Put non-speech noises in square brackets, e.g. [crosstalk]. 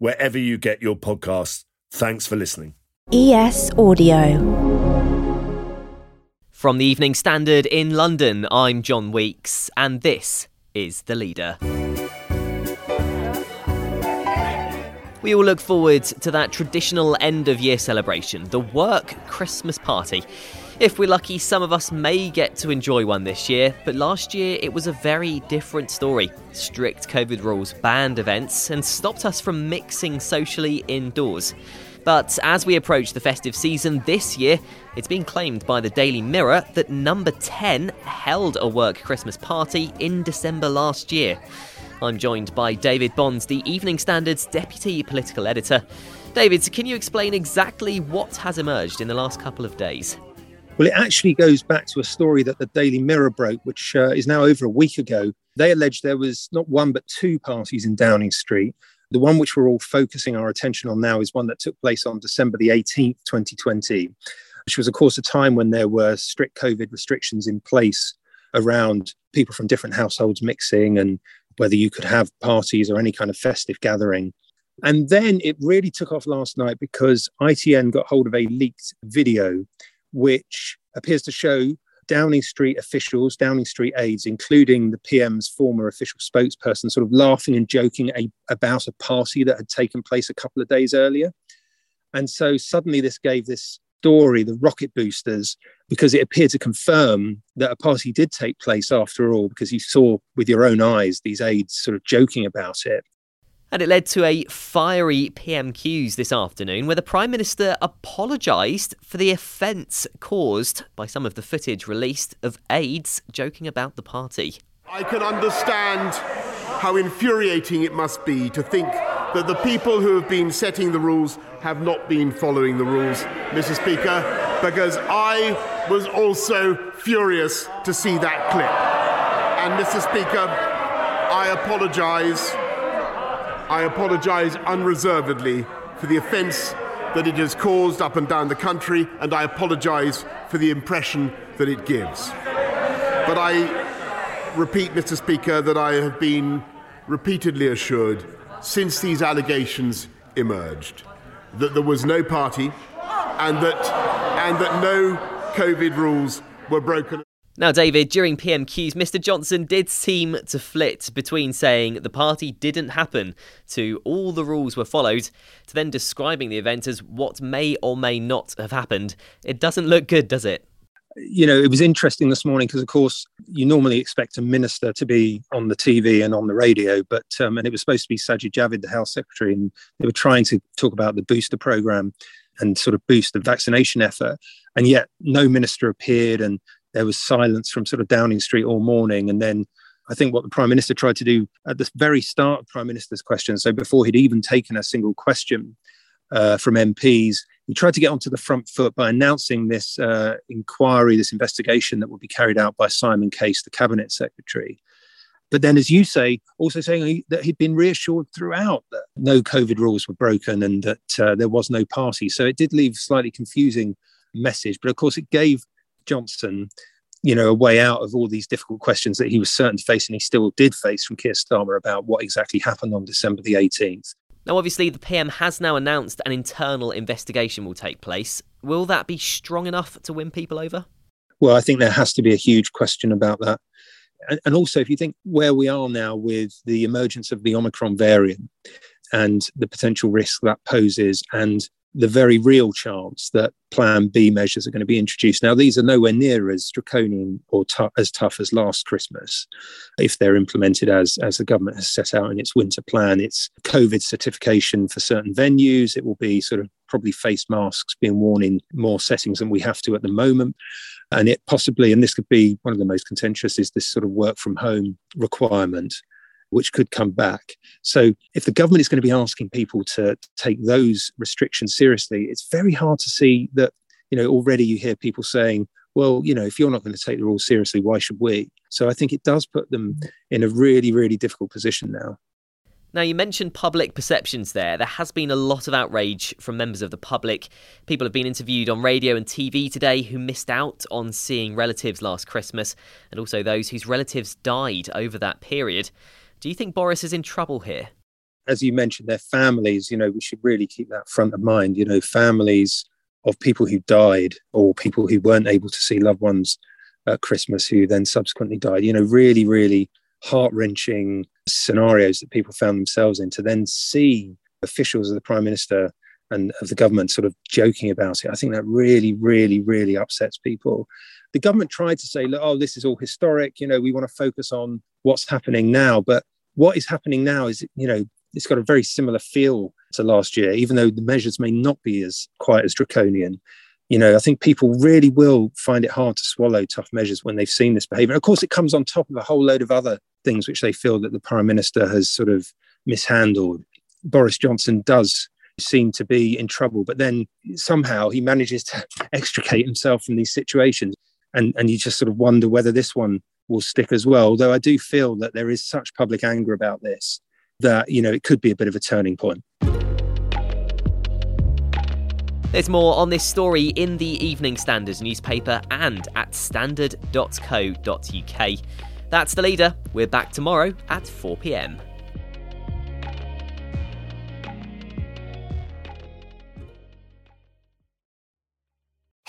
wherever you get your podcasts. Thanks for listening. ES Audio. From the Evening Standard in London, I'm John Weeks, and this is The Leader. We all look forward to that traditional end of year celebration, the work Christmas party. If we're lucky, some of us may get to enjoy one this year, but last year it was a very different story. Strict COVID rules banned events and stopped us from mixing socially indoors. But as we approach the festive season this year, it's been claimed by the Daily Mirror that number 10 held a work Christmas party in December last year. I'm joined by David Bonds, the Evening Standard's deputy political editor. David, can you explain exactly what has emerged in the last couple of days? Well, it actually goes back to a story that the Daily Mirror broke, which uh, is now over a week ago. They alleged there was not one but two parties in Downing Street. The one which we're all focusing our attention on now is one that took place on December the 18th, 2020, which was, of course, a time when there were strict COVID restrictions in place around people from different households mixing and whether you could have parties or any kind of festive gathering. And then it really took off last night because ITN got hold of a leaked video which appears to show Downing Street officials, Downing Street aides, including the PM's former official spokesperson, sort of laughing and joking a, about a party that had taken place a couple of days earlier. And so suddenly this gave this story the rocket boosters because it appeared to confirm that a party did take place after all, because you saw with your own eyes these aides sort of joking about it. And it led to a fiery PMQs this afternoon where the Prime Minister apologised for the offence caused by some of the footage released of aides joking about the party. I can understand how infuriating it must be to think that the people who have been setting the rules have not been following the rules, Mr. Speaker, because I was also furious to see that clip. And, Mr. Speaker, I apologise I apologise unreservedly for the offence that it has caused up and down the country, and I apologise for the impression that it gives. But I repeat, Mr. Speaker, that I have been repeatedly assured since these allegations emerged that there was no party and that, and that no COVID rules were broken. Now, David, during PMQs, Mr. Johnson did seem to flit between saying the party didn't happen to all the rules were followed to then describing the event as what may or may not have happened. It doesn't look good, does it? You know, it was interesting this morning because, of course, you normally expect a minister to be on the TV and on the radio, but um, and it was supposed to be Sajid Javid, the Health Secretary, and they were trying to talk about the booster program and sort of boost the vaccination effort, and yet no minister appeared, and there was silence from sort of Downing Street all morning. And then I think what the Prime Minister tried to do at the very start of Prime Minister's question, so before he'd even taken a single question uh, from MPs, he tried to get onto the front foot by announcing this uh, inquiry, this investigation that would be carried out by Simon Case, the Cabinet Secretary. But then, as you say, also saying that he'd been reassured throughout that no COVID rules were broken and that uh, there was no party. So it did leave slightly confusing message. But of course, it gave Johnson, you know, a way out of all these difficult questions that he was certain to face and he still did face from Keir Starmer about what exactly happened on December the 18th. Now, obviously, the PM has now announced an internal investigation will take place. Will that be strong enough to win people over? Well, I think there has to be a huge question about that. And also, if you think where we are now with the emergence of the Omicron variant and the potential risk that poses, and the very real chance that Plan B measures are going to be introduced. Now, these are nowhere near as draconian or t- as tough as last Christmas, if they're implemented as as the government has set out in its winter plan. It's COVID certification for certain venues. It will be sort of probably face masks being worn in more settings than we have to at the moment. And it possibly, and this could be one of the most contentious, is this sort of work from home requirement which could come back. So, if the government is going to be asking people to take those restrictions seriously, it's very hard to see that, you know, already you hear people saying, well, you know, if you're not going to take the rules seriously, why should we? So, I think it does put them in a really, really difficult position now. Now, you mentioned public perceptions there. There has been a lot of outrage from members of the public. People have been interviewed on radio and TV today who missed out on seeing relatives last Christmas, and also those whose relatives died over that period. Do you think Boris is in trouble here? As you mentioned, their families, you know, we should really keep that front of mind. You know, families of people who died or people who weren't able to see loved ones at Christmas who then subsequently died, you know, really, really heart wrenching scenarios that people found themselves in to then see officials of the prime minister and of the government sort of joking about it. I think that really, really, really upsets people. The government tried to say, oh, this is all historic. You know, we want to focus on what's happening now. But what is happening now is, you know, it's got a very similar feel to last year, even though the measures may not be as quite as draconian you know, I think people really will find it hard to swallow tough measures when they've seen this behavior. Of course, it comes on top of a whole load of other things which they feel that the prime minister has sort of mishandled. Boris Johnson does seem to be in trouble, but then somehow he manages to [laughs] extricate himself from these situations. And, and you just sort of wonder whether this one will stick as well. Although I do feel that there is such public anger about this that, you know, it could be a bit of a turning point. There's more on this story in the Evening Standard newspaper and at standard.co.uk. That's the leader. We're back tomorrow at 4 pm.